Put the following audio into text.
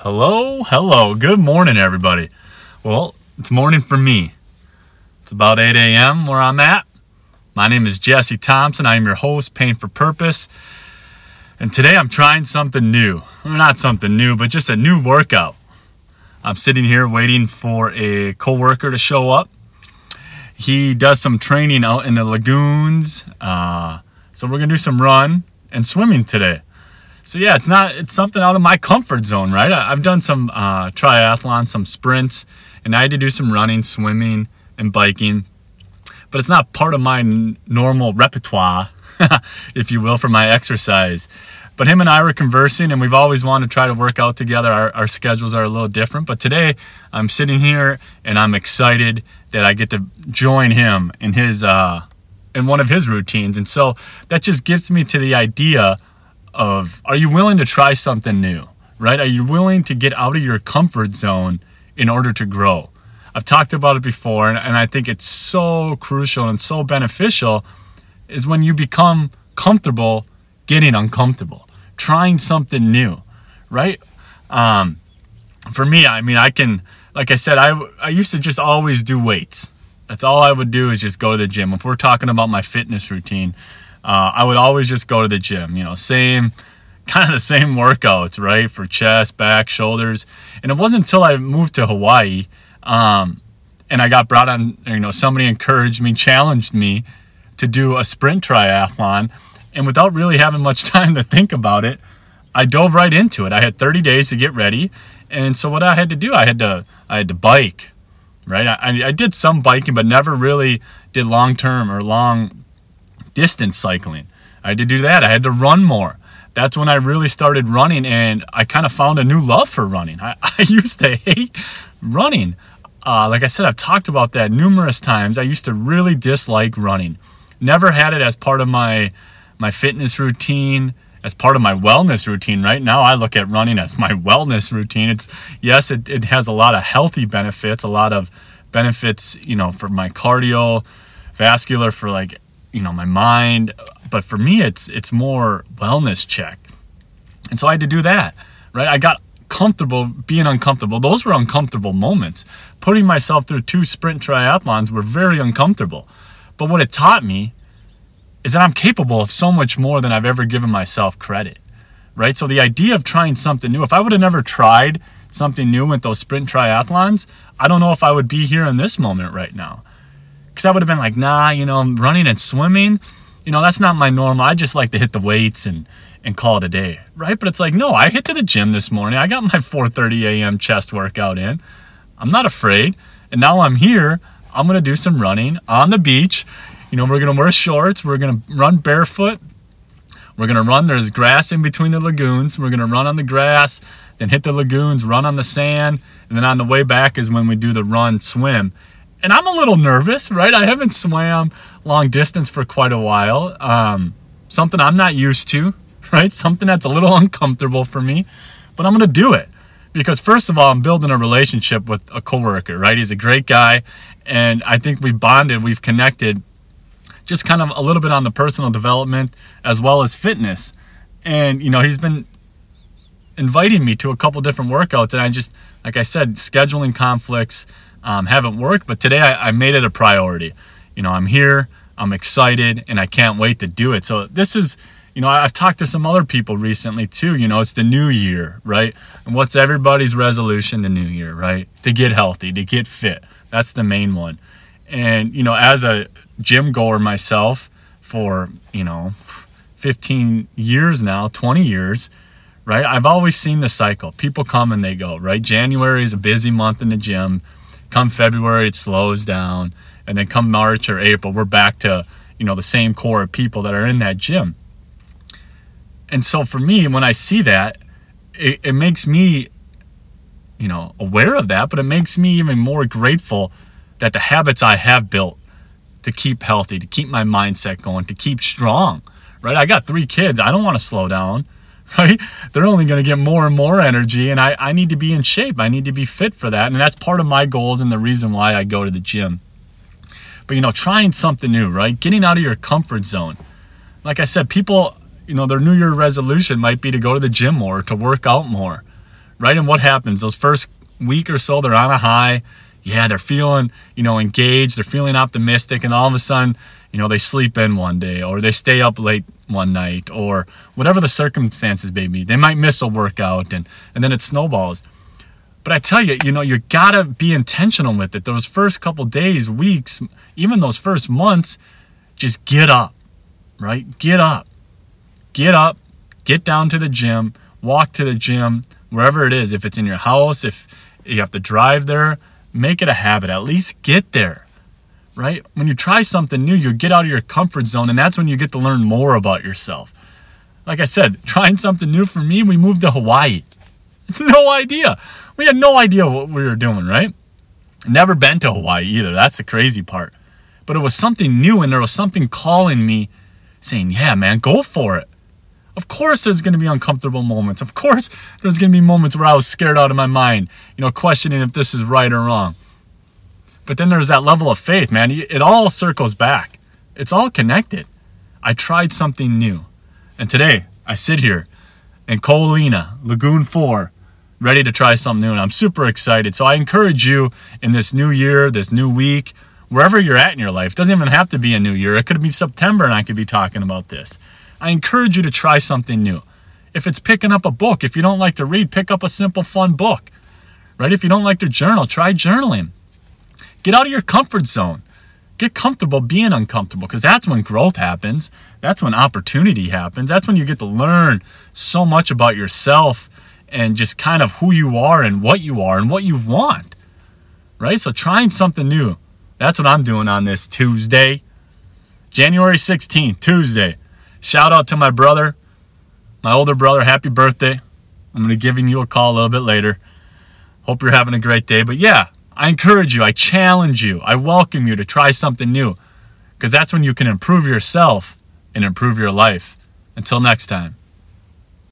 Hello, hello. Good morning, everybody. Well, it's morning for me. It's about 8 a.m. where I'm at. My name is Jesse Thompson. I am your host, Pain for Purpose. And today I'm trying something new. Well, not something new, but just a new workout. I'm sitting here waiting for a coworker to show up. He does some training out in the lagoons. Uh, so we're gonna do some run and swimming today. So yeah, it's not it's something out of my comfort zone, right? I, have done some uh, triathlon, some sprints, and I had to do some running, swimming, and biking. But it's not part of my n- normal repertoire, if you will, for my exercise. But him and I were conversing, and we've always wanted to try to work out together. Our, our schedules are a little different, but today I'm sitting here and I'm excited that I get to join him in his uh, in one of his routines, and so that just gets me to the idea of are you willing to try something new, right? Are you willing to get out of your comfort zone in order to grow? I've talked about it before, and, and I think it's so crucial and so beneficial is when you become comfortable getting uncomfortable, trying something new, right? Um, for me, I mean, I can, like I said, I, I used to just always do weights. That's all I would do is just go to the gym. If we're talking about my fitness routine, uh, I would always just go to the gym, you know, same, kind of the same workouts, right? For chest, back, shoulders. And it wasn't until I moved to Hawaii um, and I got brought on, you know, somebody encouraged me, challenged me to do a sprint triathlon. And without really having much time to think about it, I dove right into it. I had 30 days to get ready. And so what I had to do, I had to, I had to bike, right? I, I did some biking, but never really did long term or long distance cycling. I had to do that. I had to run more. That's when I really started running and I kind of found a new love for running. I, I used to hate running. Uh, like I said, I've talked about that numerous times. I used to really dislike running. Never had it as part of my my fitness routine, as part of my wellness routine. Right now, I look at running as my wellness routine. It's yes, it, it has a lot of healthy benefits, a lot of benefits, you know, for my cardio, vascular, for like you know my mind. But for me it's it's more wellness check. And so i had to do that right? I got comfortable being uncomfortable. Those were uncomfortable moments. Putting myself through two sprint triathlons were very uncomfortable. But what it taught me is that i'm capable of so much more than i've ever given myself credit right? So the idea of trying something new if i would have never tried something new with those sprint triathlons i don't know if i would be here in this moment right now because I would have been like, nah, you know, I'm running and swimming, you know, that's not my normal. I just like to hit the weights and and call it a day, right? But it's like, no, I hit to the gym this morning. I got my 4:30 a.m. chest workout in. I'm not afraid, and now I'm here. I'm gonna do some running on the beach. You know, we're gonna wear shorts. We're gonna run barefoot. We're gonna run. There's grass in between the lagoons. We're gonna run on the grass, then hit the lagoons, run on the sand, and then on the way back is when we do the run swim and I'm a little nervous, right? I haven't swam long distance for quite a while. Um, something I'm not used to, right? Something that's a little uncomfortable for me, but I'm gonna do it because first of all, I'm building a relationship with a coworker, right? He's a great guy, and I think we've bonded, we've connected, just kind of a little bit on the personal development as well as fitness. And you know, he's been inviting me to a couple different workouts, and I just, like I said, scheduling conflicts um, haven't worked, but today I, I made it a priority. You know, I'm here, I'm excited, and I can't wait to do it. So this is, you know, I've talked to some other people recently too. You know, it's the new year, right? And what's everybody's resolution the new year, right? To get healthy, to get fit. That's the main one. And, you know, as a gym goer myself for, you know, 15 years now, 20 years, right? I've always seen the cycle. People come and they go, right? January is a busy month in the gym. Come February, it slows down, and then come March or April, we're back to you know the same core of people that are in that gym. And so for me, when I see that, it, it makes me, you know, aware of that, but it makes me even more grateful that the habits I have built to keep healthy, to keep my mindset going, to keep strong, right? I got three kids. I don't want to slow down. right? They're only going to get more and more energy, and I, I need to be in shape. I need to be fit for that. And that's part of my goals and the reason why I go to the gym. But, you know, trying something new, right? Getting out of your comfort zone. Like I said, people, you know, their New Year resolution might be to go to the gym more, to work out more, right? And what happens? Those first week or so, they're on a high. Yeah, they're feeling, you know, engaged, they're feeling optimistic, and all of a sudden, you know, they sleep in one day or they stay up late one night or whatever the circumstances may be. They might miss a workout and, and then it snowballs. But I tell you, you know, you gotta be intentional with it. Those first couple days, weeks, even those first months, just get up, right? Get up. Get up, get down to the gym, walk to the gym, wherever it is. If it's in your house, if you have to drive there, make it a habit. At least get there, right? When you try something new, you get out of your comfort zone, and that's when you get to learn more about yourself. Like I said, trying something new for me, we moved to Hawaii. no idea. We had no idea what we were doing, right? Never been to Hawaii either. That's the crazy part. But it was something new, and there was something calling me saying, Yeah, man, go for it. Of course, there's going to be uncomfortable moments. Of course, there's going to be moments where I was scared out of my mind, you know, questioning if this is right or wrong. But then there's that level of faith, man. It all circles back, it's all connected. I tried something new. And today, I sit here in Ko Olina, Lagoon 4, ready to try something new. And I'm super excited. So I encourage you in this new year, this new week, wherever you're at in your life, it doesn't even have to be a new year. It could be September and I could be talking about this. I encourage you to try something new. If it's picking up a book, if you don't like to read, pick up a simple, fun book. Right? If you don't like to journal, try journaling. Get out of your comfort zone. Get comfortable being uncomfortable because that's when growth happens. That's when opportunity happens. That's when you get to learn so much about yourself and just kind of who you are and what you are and what you want. Right? So trying something new. That's what I'm doing on this Tuesday, January 16th, Tuesday. Shout out to my brother, my older brother. Happy birthday. I'm going to be giving you a call a little bit later. Hope you're having a great day. But yeah, I encourage you, I challenge you, I welcome you to try something new because that's when you can improve yourself and improve your life. Until next time.